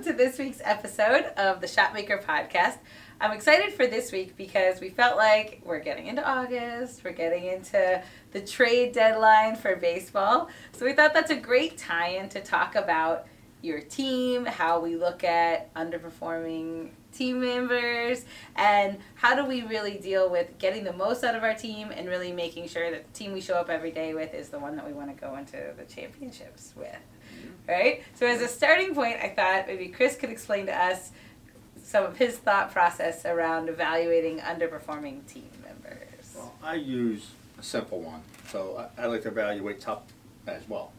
welcome to this week's episode of the Shotmaker podcast. I'm excited for this week because we felt like we're getting into August, we're getting into the trade deadline for baseball. So we thought that's a great tie in to talk about your team, how we look at underperforming team members, and how do we really deal with getting the most out of our team and really making sure that the team we show up every day with is the one that we want to go into the championships with. Right? So, as a starting point, I thought maybe Chris could explain to us some of his thought process around evaluating underperforming team members. Well, I use a simple one. So I, I like to evaluate top as well.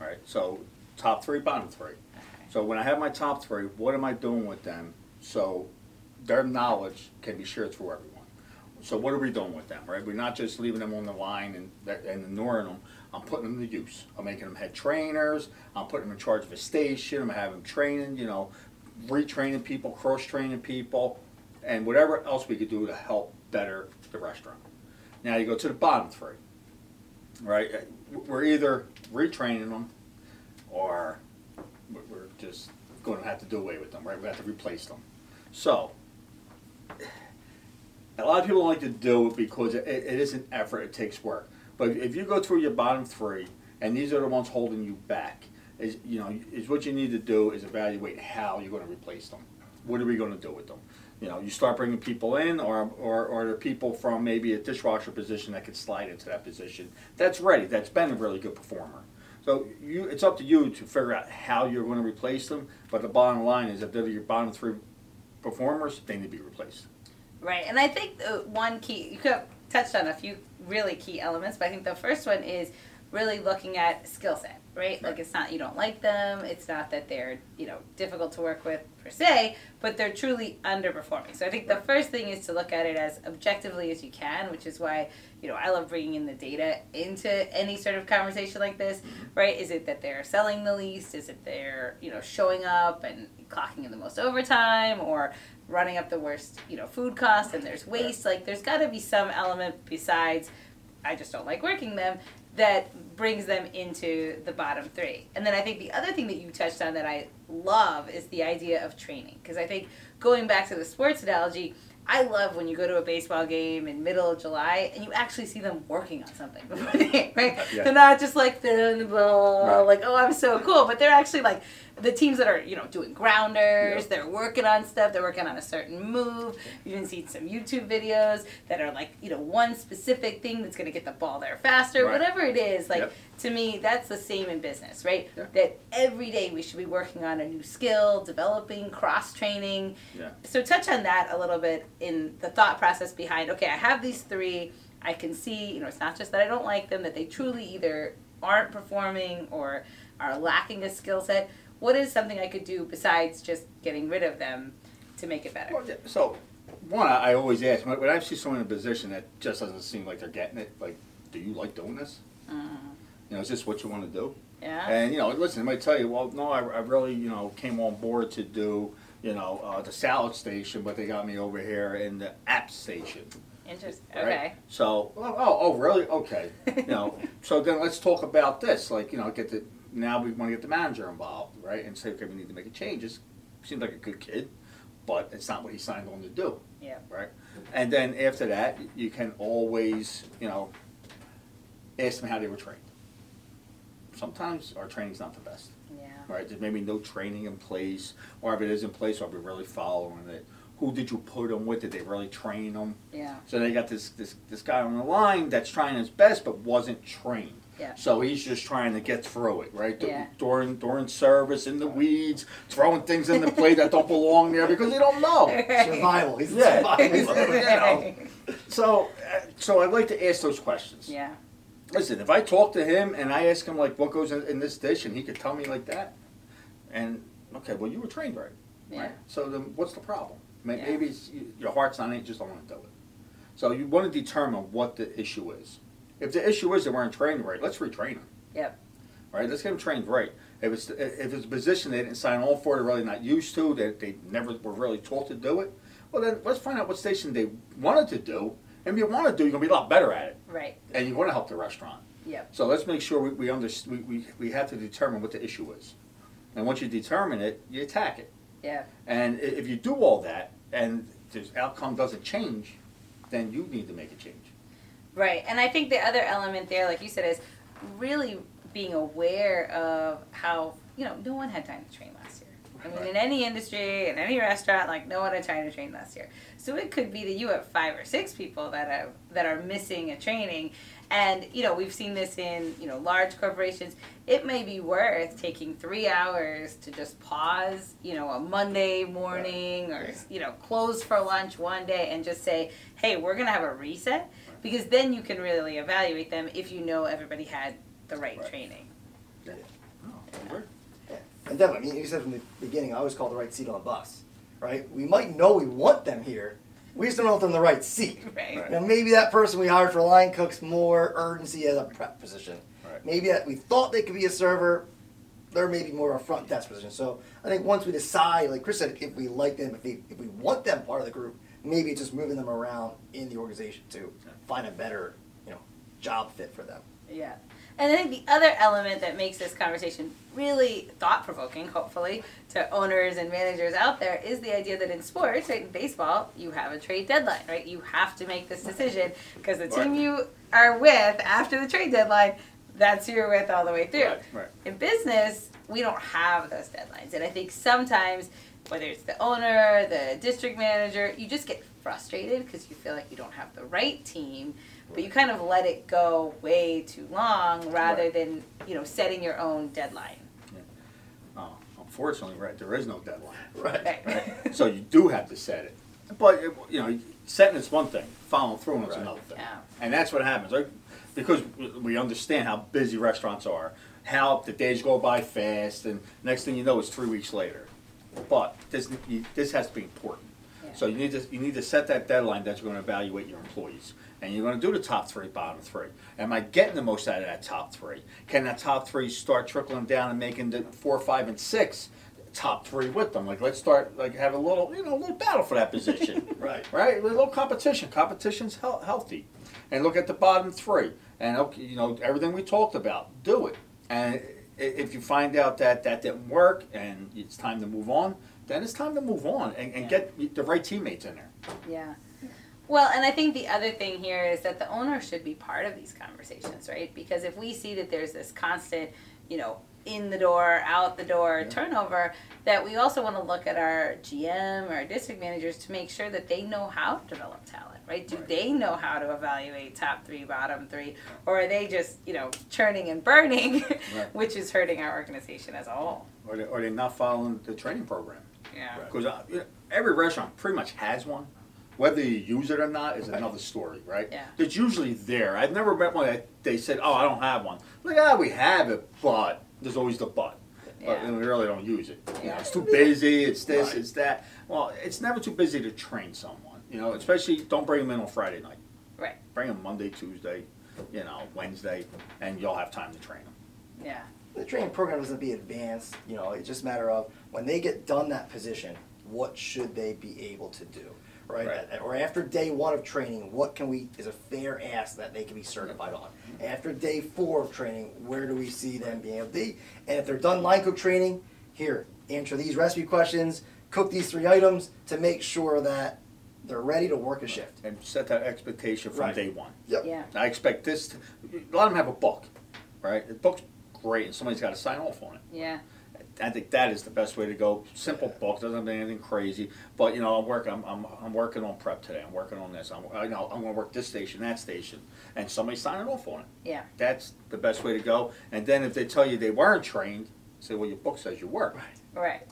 Right? So top three, bottom three. So when I have my top three, what am I doing with them so their knowledge can be shared through everyone? So what are we doing with them, right? We're not just leaving them on the line and, and ignoring them. I'm putting them to use. I'm making them head trainers. I'm putting them in charge of a station. I'm having them training, you know, retraining people, cross training people, and whatever else we could do to help better the restaurant. Now you go to the bottom three, right? Uh, we're either retraining them or we're just going to have to do away with them, right? We have to replace them. So, a lot of people like to do it because it, it is an effort, it takes work. But if you go through your bottom three, and these are the ones holding you back, is you know, is what you need to do is evaluate how you're going to replace them. What are we going to do with them? You know, you start bringing people in, or or or the people from maybe a dishwasher position that could slide into that position. That's ready. That's been a really good performer. So you, it's up to you to figure out how you're going to replace them. But the bottom line is, if they're your bottom three performers, they need to be replaced. Right, and I think one key you could touched on a few really key elements, but I think the first one is really looking at skill set, right? Like it's not you don't like them, it's not that they're you know difficult to work with per se, but they're truly underperforming. So I think the first thing is to look at it as objectively as you can, which is why you know I love bringing in the data into any sort of conversation like this, mm-hmm. right? Is it that they're selling the least? Is it they're you know showing up and clocking in the most overtime, or running up the worst you know food costs and there's waste? Like there's got to be some element besides I just don't like working them that brings them into the bottom three. And then I think the other thing that you touched on that I love is the idea of training. Because I think going back to the sports analogy, I love when you go to a baseball game in middle of July and you actually see them working on something before the game, right? Yeah. They're not just like throwing the ball, right. like, oh, I'm so cool, but they're actually like the teams that are you know doing grounders yep. they're working on stuff they're working on a certain move you even see some youtube videos that are like you know one specific thing that's going to get the ball there faster right. whatever it is like yep. to me that's the same in business right yeah. that every day we should be working on a new skill developing cross training yeah. so touch on that a little bit in the thought process behind okay i have these three i can see you know it's not just that i don't like them that they truly either aren't performing or are lacking a skill set what is something I could do besides just getting rid of them to make it better? Well, so, one, I always ask when I see someone in a position that just doesn't seem like they're getting it, like, do you like doing this? Mm-hmm. You know, is this what you want to do? Yeah. And you know, listen, they might tell you, well, no, I, I really, you know, came on board to do, you know, uh, the salad station, but they got me over here in the app station. Interesting. Right? Okay. So, oh, oh, oh, really? Okay. you know, so then let's talk about this. Like, you know, get the now we want to get the manager involved, right? And say, okay, we need to make a changes. Seems like a good kid, but it's not what he signed on to do. Yeah. Right. And then after that, you can always, you know, ask them how they were trained. Sometimes our training's not the best. Yeah. Right. There's maybe no training in place, or if it is in place, are we really following it? Who did you put them with? Did they really train them? Yeah. So they got this this this guy on the line that's trying his best but wasn't trained. Yeah. So he's just trying to get through it, right? Yeah. During during service in the weeds, throwing things in the plate that don't belong there because he don't know. Survival. He's yeah. survival. you know. So uh, so I'd like to ask those questions. Yeah. Listen, if I talk to him and I ask him like what goes in, in this dish and he could tell me like that, and okay, well you were trained right. Yeah. Right? So then what's the problem? Maybe yeah. your heart's not in, it, you just don't want to do it. So you want to determine what the issue is. If the issue is they weren't trained right, let's retrain them. Yep. Right, let's get them trained right. If it's if it's a position they didn't sign on for, they're really not used to, that they, they never were really taught to do it. Well, then let's find out what station they wanted to do, and if you want to do, you're gonna be a lot better at it. Right. And you want to help the restaurant. Yeah. So let's make sure we we, under, we, we we have to determine what the issue is. And once you determine it, you attack it. Yeah. And if you do all that and the outcome doesn't change, then you need to make a change. Right, and I think the other element there, like you said, is really being aware of how you know no one had time to train last year. I mean, Right. in any industry, in any restaurant, like no one had time to train last year. So it could be that you have five or six people that are that are missing a training, and you know we've seen this in you know large corporations. It may be worth taking three hours to just pause, you know, a Monday morning or Yeah. you know close for lunch one day and just say, hey, we're gonna have a reset because then you can really evaluate them if you know everybody had the right, Right. training. Oh, we're- Yeah. And definitely, I mean, you said from the beginning, I always call the right seat on the bus, right? We might know we want them here, we just don't know if they're in the right seat. Right. Right. Now, maybe that person we hired for line cooks more urgency as a prep position. Right. Maybe that we thought they could be a server, they're maybe more of a front desk position. So I think once we decide, like Chris said, if we like them, if, they, if we want them part of the group, maybe just moving them around in the organization to find a better, you know, job fit for them. Yeah. And I think the other element that makes this conversation really thought provoking, hopefully, to owners and managers out there is the idea that in sports, right, in baseball, you have a trade deadline, right? You have to make this decision because the team Right. you are with after the trade deadline, that's who you're with all the way through. Right, right. In business, we don't have those deadlines. And I think sometimes, whether it's the owner, the district manager, you just get frustrated because you feel like you don't have the right team, but you kind of let it go way too long rather Right. than, you know, setting your own deadline. Yeah. oh, unfortunately, right, there is no deadline. Right. Right? so you do have to set it. But you know, setting is one thing. Following through is another thing. Yeah. And that's what happens, right? Because we understand how busy restaurants are, how the days go by fast, and next thing you know, it's three weeks later. But this you, this has to be important. So you need to you need to set that deadline that you're going to evaluate your employees, and you're going to do the top three, bottom three. Am I getting the most out of that top three? Can that top three start trickling down and making the four, five, and six top three with them? Like let's start like have a little you know a little battle for that position. Right. right? A little competition. Competition's heal- healthy. And look at the bottom three. And okay, you know everything we talked about. Do it. And if you find out that that didn't work and it's time to move on, then it's time to move on and, and Yeah. get the right teammates in there. Yeah. Well, and I think the other thing here is that the owner should be part of these conversations, right? Because if we see that there's this constant, you know, in the door, out the door Yeah. turnover, that we also want to look at our GM, our district managers to make sure that they know how to develop talent, right? Do Right. they know how to evaluate top three, bottom three, or are they just, you know, churning and burning, Right. which is hurting our organization as a whole? Or they, or they not following the training program. Yeah. Because uh, you know, every restaurant pretty much has one. Whether you use it or not is another story, right? Yeah. It's usually there. I've never met one that they said, "Oh, I don't have one." Like, ah, we have it, but there's always the but. But Yeah. we really don't use it. You know, it's too busy. It's this. Right. It's that. Well, it's never too busy to train someone. You know, especially don't bring them in on Friday night. Right. Bring them Monday, Tuesday, you know, Wednesday, and you'll have time to train them. Yeah. The training program doesn't be advanced, you know, it's just a matter of when they get done that position, what should they be able to do? Right? Right. Or after day one of training, what can we, is a fair ask that they can be certified on? Mm-hmm. After day four of training, where do we see them being able to be? And if they're done line cook training, here, answer these recipe questions, cook these three items to make sure that they're ready to work a shift. And set that expectation from Right. day one. Yep. Yeah. I expect this. To, a lot of them have a book, right? The book's great, and somebody's got to sign off on it. Yeah. I think that is the best way to go. Simple book doesn't have anything crazy, but you know, I'm working. I'm, I'm, I'm working on prep today. I'm working on this. I'm, I know I'm going to work this station, that station, and somebody signing off on it. Yeah. That's the best way to go. And then if they tell you they weren't trained, say, well, your book says you were. Right. Right.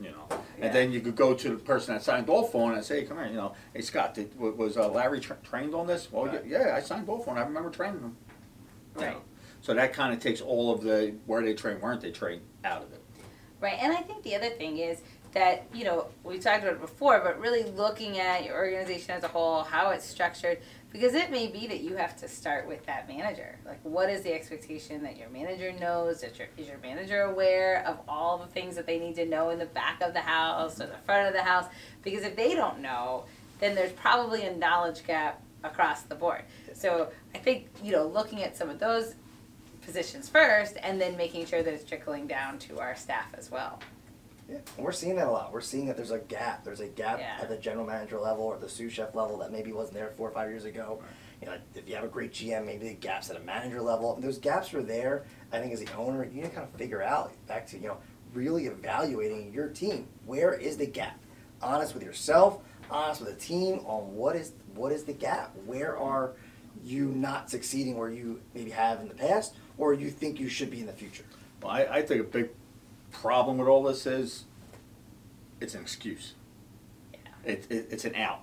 You know, Yeah. and then you could go to the person that signed off on it and say, hey, come here, you know, hey Scott, did, wa- was uh, Larry tra- trained on this? Well, Right. yeah, yeah, I signed off on it. I remember training him. You Right. know, So that kind of takes all of the where they trained, weren't they trained out of it. Right, and I think the other thing is that, you know, we talked about it before, but really looking at your organization as a whole, how it's structured, because it may be that you have to start with that manager. Like, what is the expectation that your manager knows? That your, is your manager aware of all the things that they need to know in the back of the house or the front of the house? Because if they don't know, then there's probably a knowledge gap across the board. So I think, you know, looking at some of those positions first, and then making sure that it's trickling down to our staff as well. Yeah, and we're seeing that a lot. We're seeing that there's a gap. There's a gap Yeah. at the general manager level or the sous chef level that maybe wasn't there four or five years ago. You know, if you have a great GM, maybe the gaps at a manager level. Those gaps are there. I think as the owner, you need to kind of figure out back to you know really evaluating your team. Where is the gap? Honest with yourself. Honest with the team on what is what is the gap. Where are you not succeeding where you maybe have in the past, or you think you should be in the future? Well, I, I think a big problem with all this is it's an excuse. Yeah. It, it, it's an out.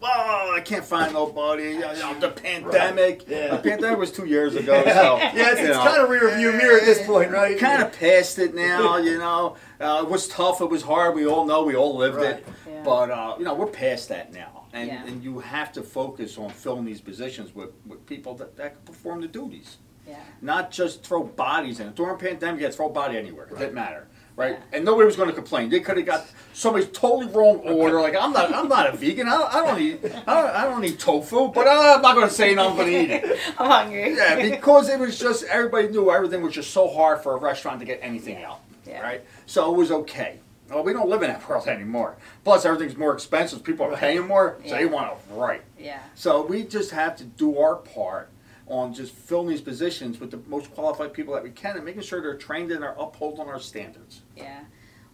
Well, I can't find nobody. You know, the pandemic. Yeah. The pandemic was two years ago, so yeah, it's, it's kind of rear view mirror at this point, right? kind of past it now, you know. Uh, it was tough. It was hard. We all know. We all lived Right. it. Yeah. But uh, you know, we're past that now, and Yeah. and you have to focus on filling these positions with, with people that, that can perform the duties, Yeah. not just throw bodies in. During pandemic, you had to throw a body anywhere. It didn't matter. Right, Yeah. and nobody was going to complain. They could have got somebody's totally wrong order. Like I'm not, I'm not a vegan. I don't, I don't eat, I don't, I don't eat tofu. But I'm not going to say nothing but eat it. I'm hungry. Yeah, because it was just everybody knew everything was just so hard for a restaurant to get anything out. Yeah. Right? So it was okay. Well, we don't live in that world anymore. Plus, everything's more expensive. People are paying more, so they want it right. Yeah. So we just have to do our part on just filling these positions with the most qualified people that we can and making sure they're trained and they're upholding our standards. Yeah.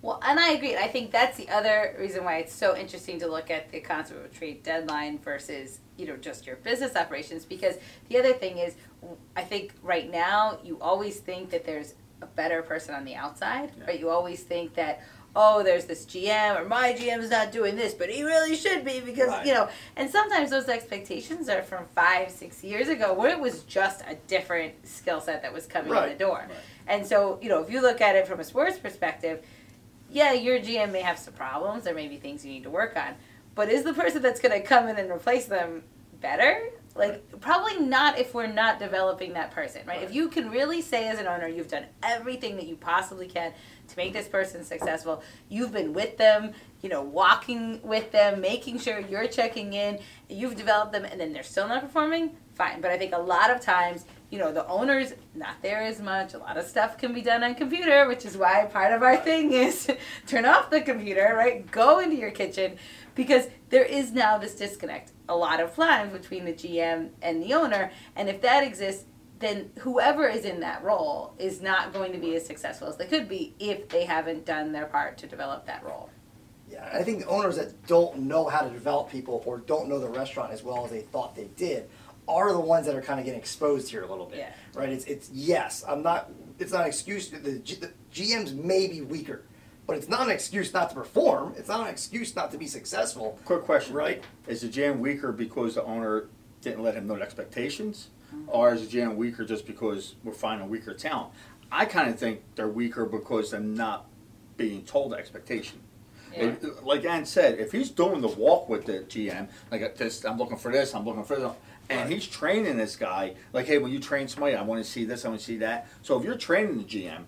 Well, and I agree. I think that's the other reason why it's so interesting to look at the concept of a trade deadline versus, you know, just your business operations. Because the other thing is, I think right now you always think that there's a better person on the outside, Yeah. right? You always think that, oh, there's this GM or my GM's not doing this, but he really should be because, Right. you know, and sometimes those expectations are from five, six years ago where it was just a different skill set that was coming in the door. And so, you know, if you look at it from a sports perspective, yeah, your GM may have some problems. There may be things you need to work on. But is the person that's going to come in and replace them better? Like, probably not if we're not developing that person, right? If you can really say as an owner, you've done everything that you possibly can to make this person successful, you've been with them, you know, walking with them, making sure you're checking in, you've developed them, and then they're still not performing, fine. But I think a lot of times, you know, the owner's not there as much. A lot of stuff can be done on computer, which is why part of our thing is turn off the computer, right? Go into your kitchen because there is now this disconnect a lot of times between the GM and the owner. And if that exists, then whoever is in that role is not going to be as successful as they could be if they haven't done their part to develop that role. Yeah, I think owners that don't know how to develop people or don't know the restaurant as well as they thought they did are the ones that are kind of getting exposed here a little bit. Yeah. Right? It's it's yes, I'm not. It's not an excuse. The, G, the GMs may be weaker, but it's not an excuse not to perform. It's not an excuse not to be successful. Quick question. Right. Is the GM weaker because the owner didn't let him know the expectations? Or is the GM weaker just because we're finding weaker talent? I kind of think they're weaker because they're not being told the expectation. Yeah. If- like Anne said, if he's doing the walk with the GM, like uh, this, I'm looking for this, I'm looking for this, and Right. he's training this guy, like, hey, when you train somebody, I want to see this, I want to see that. So if you're training the GM,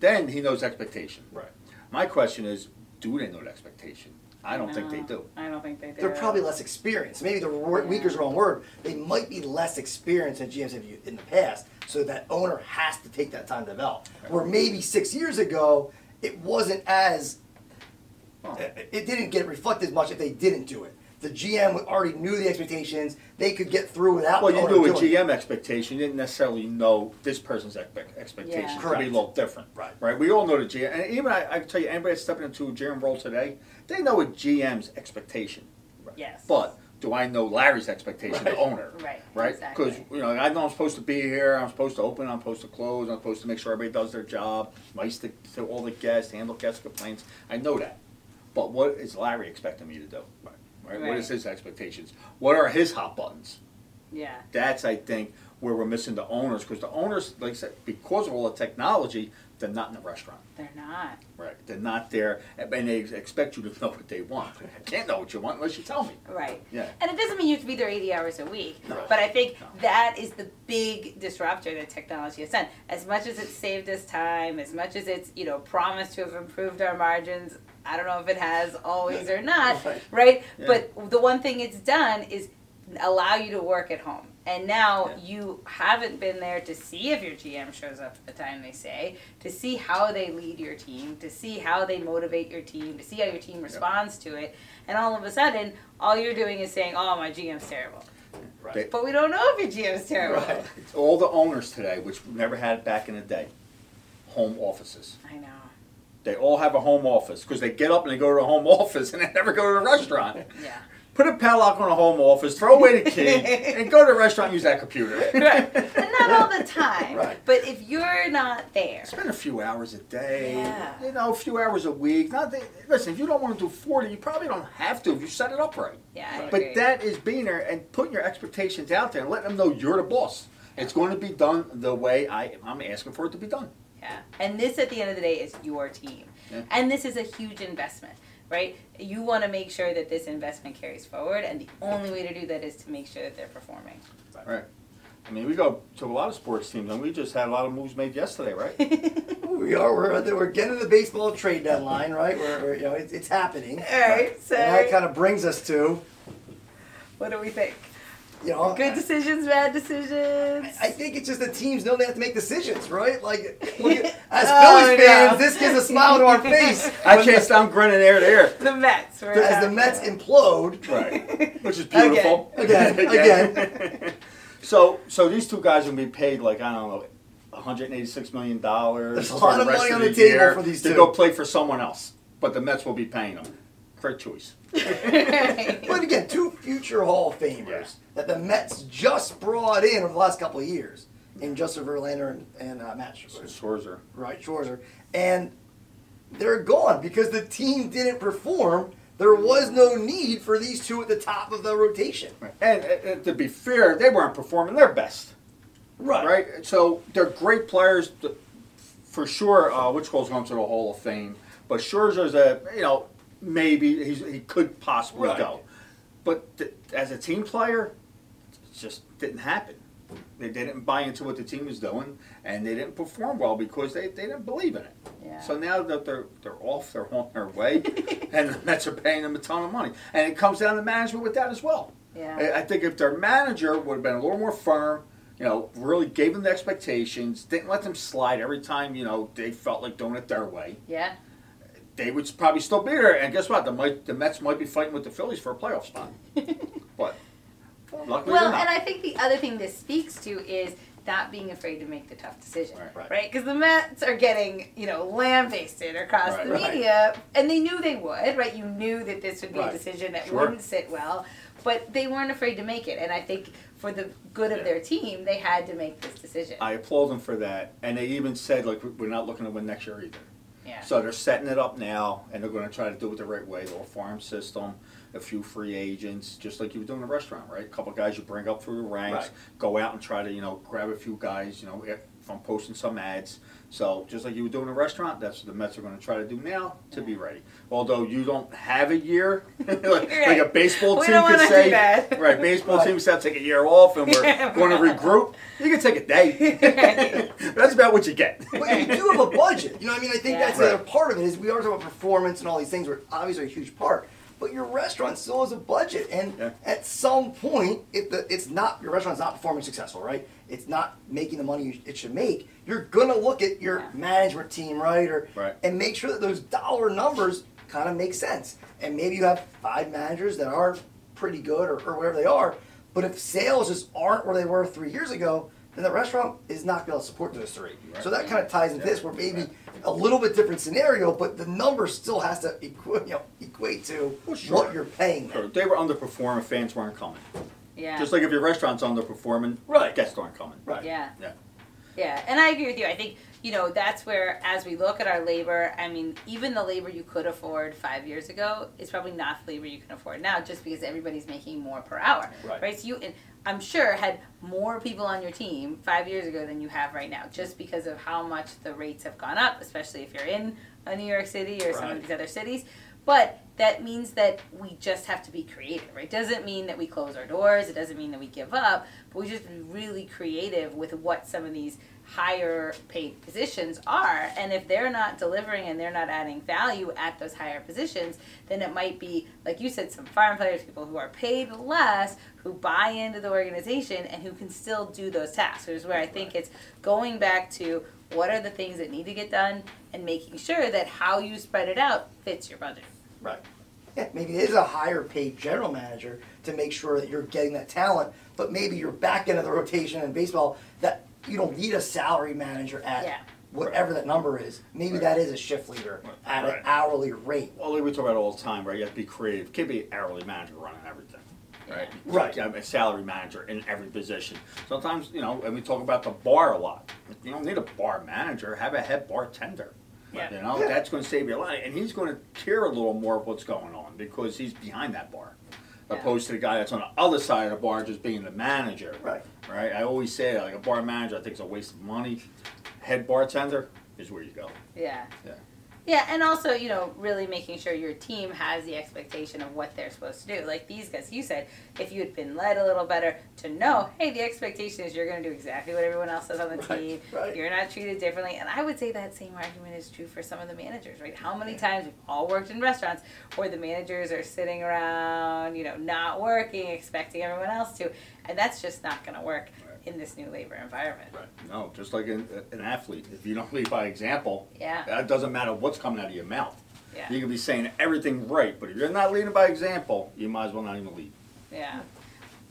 then he knows expectation. Right. My question is, do they know the expectation? I don't think they No, do. I don't think they do. They're probably less experienced. Maybe the word, weaker is the wrong word. They might be less experienced than GMs have you in the past, so that owner has to take that time to develop. Where maybe six years ago, it wasn't as it it didn't get reflected as much if they didn't do it. The GM already knew the expectations; they could get through without. Well, the you knew a. GM expectation, you didn't necessarily know this person's expe- expectation. Yeah. It could be a little different. Right. Right? We all know the GM, and even I, I can tell you, anybody stepping into a GM role today, they know a GM's expectation. Yes. But do I know Larry's expectation, the owner? Right. Right? Exactly. Because, you know, I know I'm supposed to be here, I'm supposed to open, I'm supposed to close, I'm supposed to make sure everybody does their job, nice to, to all the guests, handle guest complaints. I know that. But what is Larry expecting me to do? Right? What Right. is his expectations? What are his hot buttons? Yeah. That's I think where we're missing the owners because the owners, like I said, because of all the technology, they're not in the restaurant. They're not. Right. They're not there, and and they expect you to know what they want. I can't know what you want unless you tell me. Right. Yeah. And it doesn't mean you have to be there 80 hours a week. No. But I think No. that is the big disruptor that technology has done. As much as it's saved us time, as much as it's, you know, promised to have improved our margins, I don't know if it has always or not, Right. right? Yeah. But the one thing it's done is allow you to work at home. And now Yeah. you haven't been there to see if your GM shows up at the time they say, to see how they lead your team, to see how they motivate your team, to see how your team responds to it. And all of a sudden, all you're doing is saying, "Oh, my GM's terrible." Right. But we don't know if your GM's terrible. Right. All the owners today, which we never had back in the day, home offices. I know. They all have a home office because they get up and they go to a home office and they never go to a restaurant. Yeah. Put a padlock on a home office, throw away the key, and go to a restaurant and use that computer. right. And not all the time. Right. But if you're not there, Spend a few hours a day, Yeah. you know, a few hours a week. Not that, listen, if you don't want to do 40, you probably don't have to if you set it up right. yeah, I But that is being there and putting your expectations out there and letting them know you're the boss. It's going to be done the way I, I'm asking for it to be done. Yeah. And this at the end of the day is your team. Yeah. And this is a huge investment, right? You want to make sure that this investment carries forward and the only way to do that is to make sure that they're performing. Right. I mean, we go to a lot of sports teams, and we just had a lot of moves made yesterday, right? We are. We're we're getting to the baseball trade deadline, right? We're, we're you know it's, it's happening. All right, so And that kind of brings us to what do we think? You know Good decisions, bad decisions? I think it's just the teams know they have to make decisions, right? Like, look at, as Oh, Phillies no. fans, this gives a smile to our face. I can't stop grinning ear to ear. the Mets. We're the, as the happy. Mets implode. Right. Which is beautiful. Again, again, again. so, so these two guys are gonna be paid like I don't know, 186 million dollars. There's a lot of money on the table for these to two. go play for someone else, but the Mets will be paying them. Great choice. But again, two future Hall of Famers Yeah. that the Mets just brought in over the last couple of years, in Justin Verlander and, and uh, Max Scherzer. Scherzer. right, Schwarzer, and they're gone because the team didn't perform. There was no need for these two at the top of the rotation. And, and to be fair, they weren't performing their best. right? Right. So they're great players, th- for sure. Uh, which goes going to the Hall of Fame, but Scherzer's a you know maybe he's, he could possibly Right. go, but th- as a team player, it just didn't happen. They didn't buy into what the team was doing, and they didn't perform well because they, they didn't believe in it. Yeah. So now that they're they're off, they're on their way, and the Mets are paying them a ton of money, and it comes down to management with that as well. yeah. I I think if their manager would have been a little more firm, you know, really gave them the expectations, didn't let them slide every time, you know, they felt like doing it their way, yeah. They would probably still be there. And guess what? The, might, the Mets might be fighting with the Phillies for a playoff spot. But luckily Well, and I think the other thing this speaks to is not being afraid to make the tough decision, Right. right? Because the Mets are getting, you know, lambasted across Right. the Right. media, and they knew they would, right? You knew that this would be Right. a decision that Sure. wouldn't sit well, but they weren't afraid to make it. And I think for the good of Yeah. their team, they had to make this decision. I applaud them for that. And they even said, like, we're not looking to win next year either. Yeah. So they're setting it up now, and they're going to try to do it the right way. Little farm system, a few free agents, just like you would do in a restaurant, right? A couple guys you bring up through the ranks, Right. go out and try to, you know, grab a few guys, you know, if I'm posting some ads. So just like you would do in a restaurant, that's what the Mets are going to try to do now to be ready. Although you don't have a year, like, like a baseball We team could say, right? Baseball Right. team said take a year off, and we're Yeah. going to regroup. You can take a day. that's about what you get. But you do have a budget. You know what I mean? I think Yeah. that's the other part of it is we are talking about performance and all these things, which obviously are a huge part. But your restaurant still has a budget, and Yeah. at some point, if the it's not your restaurant's not performing successful, right? It's not making the money you, it should make. You're gonna look at your Yeah. management team, right, or Right. and make sure that those dollar numbers kind of make sense. And maybe you have five managers that are pretty good or, or wherever they are, but if sales just aren't where they were three years ago, then the restaurant is not going to be able to support those three. So that kind of ties into this, where maybe a little bit different scenario, but the number still has to equ- you know, equate to Well, sure. what you're paying. Sure. They were underperforming, fans weren't coming. yeah. Just like if your restaurant's underperforming, Right. guests aren't coming. Right. Yeah. Yeah. Yeah, and I agree with you. I think, you know, that's where, as we look at our labor, I mean, even the labor you could afford five years ago is probably not the labor you can afford now just because everybody's making more per hour. Right. So you, and I'm sure, had more people on your team five years ago than you have right now just because of how much the rates have gone up, especially if you're in a New York City or some of these other cities. But that means that we just have to be creative, right? Doesn't mean that we close our doors. It doesn't mean that we give up. But we just be really creative with what some of these higher paid positions are. And if they're not delivering and they're not adding value at those higher positions, then it might be, like you said, some firefighters, people who are paid less, who buy into the organization and who can still do those tasks. Which is where I think it's going back to what are the things that need to get done and making sure that how you spread it out fits your budget. Right. Yeah, maybe it is a higher paid general manager to make sure that you're getting that talent, but maybe you're back into the rotation in baseball that you don't need a salary manager at Yeah. whatever that number is. Maybe Right. that is a shift leader at an hourly rate. Well, like we talk about all the time, right? You have to be creative. Can't be an hourly manager running everything, right? Right. You have a salary manager in every position. Sometimes, you know, and we talk about the bar a lot. You don't need a bar manager. Have a head bartender. Yeah. You know, Yeah. that's going to save you a lot, and he's going to care a little more of what's going on because he's behind that bar, Yeah. opposed to the guy that's on the other side of the bar just being the manager. Right. Right. I always say like a bar manager, I think it's a waste of money. Head bartender is where you go. Yeah. Yeah. Yeah, and also, you know, really making sure your team has the expectation of what they're supposed to do. Like these guys, you said, if you had been led a little better to know, hey, the expectation is you're going to do exactly what everyone else does on the Right, team. right. You're not treated differently. And I would say that same argument is true for some of the managers, right? How many times we've all worked in restaurants where the managers are sitting around, you know, not working, expecting everyone else to. And that's just not going to work. In this new labor environment. Right. No, just like an, an athlete, if you don't lead by example, Yeah. that doesn't matter what's coming out of your mouth. Yeah. You can be saying everything right, but if you're not leading by example, you might as well not even lead. Yeah.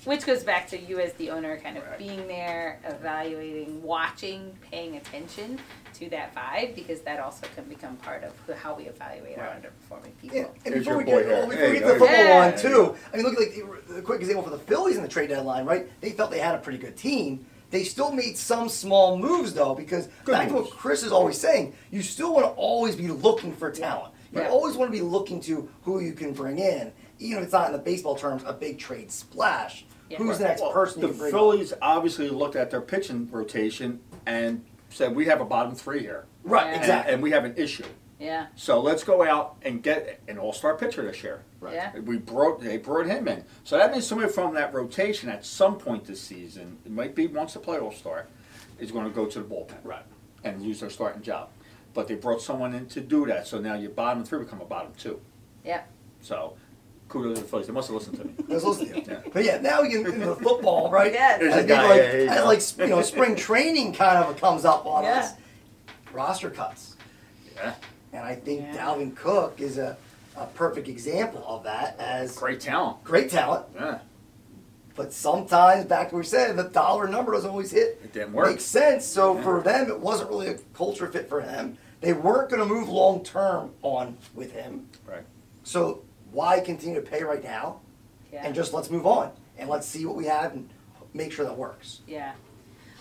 Which goes back to you as the owner kind of Right. being there, evaluating, watching, paying attention to that vibe because that also can become part of who- how we evaluate our underperforming people. Yeah, and Here's before we get, well, before we get to the go. football Yeah. one too, I mean, look at like the quick example for the Phillies in the trade deadline, right? They felt they had a pretty good team. They still made some small moves though, because Good back to what Chris is always saying, you still want to always be looking for talent. You Yeah. always want to be looking to who you can bring in, even if it's not in the baseball terms a big trade splash. Yeah. Who's the next Well, person the you bring? Phillies obviously looked at their pitching rotation and said, we have a bottom three here. Right, Yeah. And- exactly. And we have an issue. Yeah. So let's go out and get an all-star pitcher this year. Right. Yeah. We brought they brought him in, so that means somebody from that rotation at some point this season, it might be once the playoffs start, is going to go to the bullpen, Right. and lose their starting job. But they brought someone in to do that, so now your bottom three become a bottom two. Yep. So kudos to the Phillies. They must have listened to me. Let's listen to you. Yeah. But yeah, now we get into the football, right? Yes. There's I a guy, like, yeah, here you like you know, spring training kind of comes up on Yeah. us. Roster cuts. Yeah, And I think Yeah. Dalvin Cook is a, a perfect example of that as great talent. great talent, Yeah, but sometimes, back to what we said, the dollar number doesn't always hit. it didn't work. Makes sense. So Yeah. for them, it wasn't really a culture fit for him. They weren't going to move long term on with him. Right. So why continue to pay right now? Yeah. And just let's move on and let's see what we have and make sure that works. Yeah.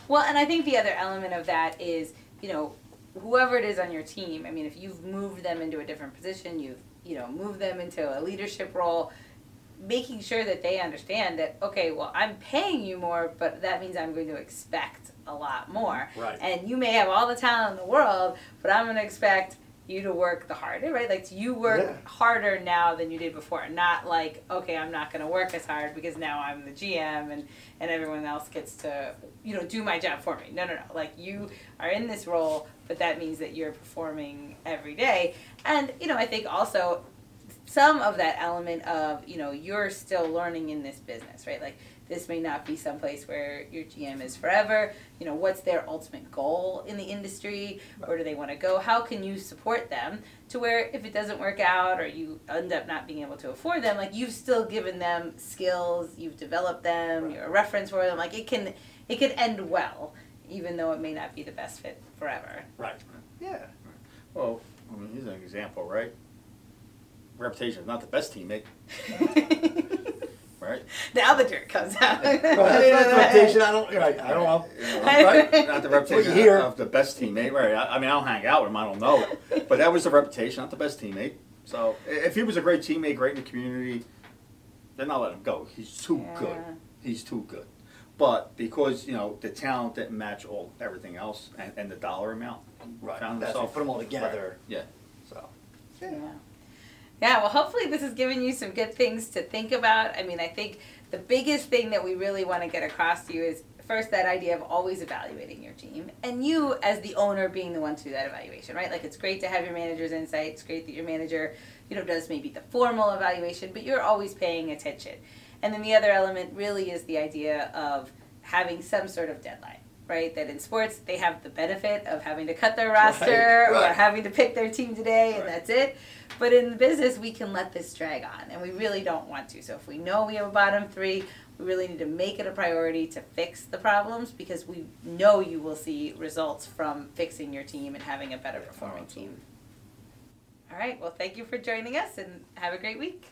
Well, and I think the other element of that is, you know, whoever it is on your team, I mean, if you've moved them into a different position, you've, you know, moved them into a leadership role, making sure that they understand that, okay, well, I'm paying you more, but that means I'm going to expect a lot more. Right. And you may have all the talent in the world, but I'm going to expect you to work the harder, right? Like you work Yeah. harder now than you did before. Not like, okay, I'm not going to work as hard because now I'm the GM and and everyone else gets to, you know, do my job for me. No, no, no. Like you are in this role, but that means that you're performing every day. And, you know, I think also some of that element of, you know, you're still learning in this business, right? Like this may not be someplace where your GM is forever. You know, what's their ultimate goal in the industry? Where do they want to go? How can you support them to where if it doesn't work out or you end up not being able to afford them, like you've still given them skills, you've developed them, Right. you're a reference for them. Like it can it can end well, even though it may not be the best fit forever. Right. Yeah. Well, I mean, here's an example, right? Reputation is not the best teammate, right? now the dirt comes out. Right, that's not reputation. I don't. Right. I don't know. Right. Not the What you reputation hear. of the best teammate, right? I, I mean, I don't hang out with him, I don't know, but that was the reputation, not the best teammate. So if he was a great teammate, great in the community, then I'll let him go. He's too good. He's too good. But because you know the talent didn't match all everything else and, and the dollar amount, Right. found That's himself put them all together. Yeah. So. Yeah. Yeah, well, hopefully this has given you some good things to think about. I mean, I think the biggest thing that we really want to get across to you is first that idea of always evaluating your team and you as the owner being the one to do that evaluation, right? Like it's great to have your manager's insight. It's great that your manager, you know, does maybe the formal evaluation, but you're always paying attention. And then the other element really is the idea of having some sort of deadline right? That in sports they have the benefit of having to cut their roster Right, right. or having to pick their team today and Right. that's it. But in business we can let this drag on and we really don't want to. So if we know we have a bottom three, we really need to make it a priority to fix the problems because we know you will see results from fixing your team and having a better performing team. All right, well thank you for joining us and have a great week.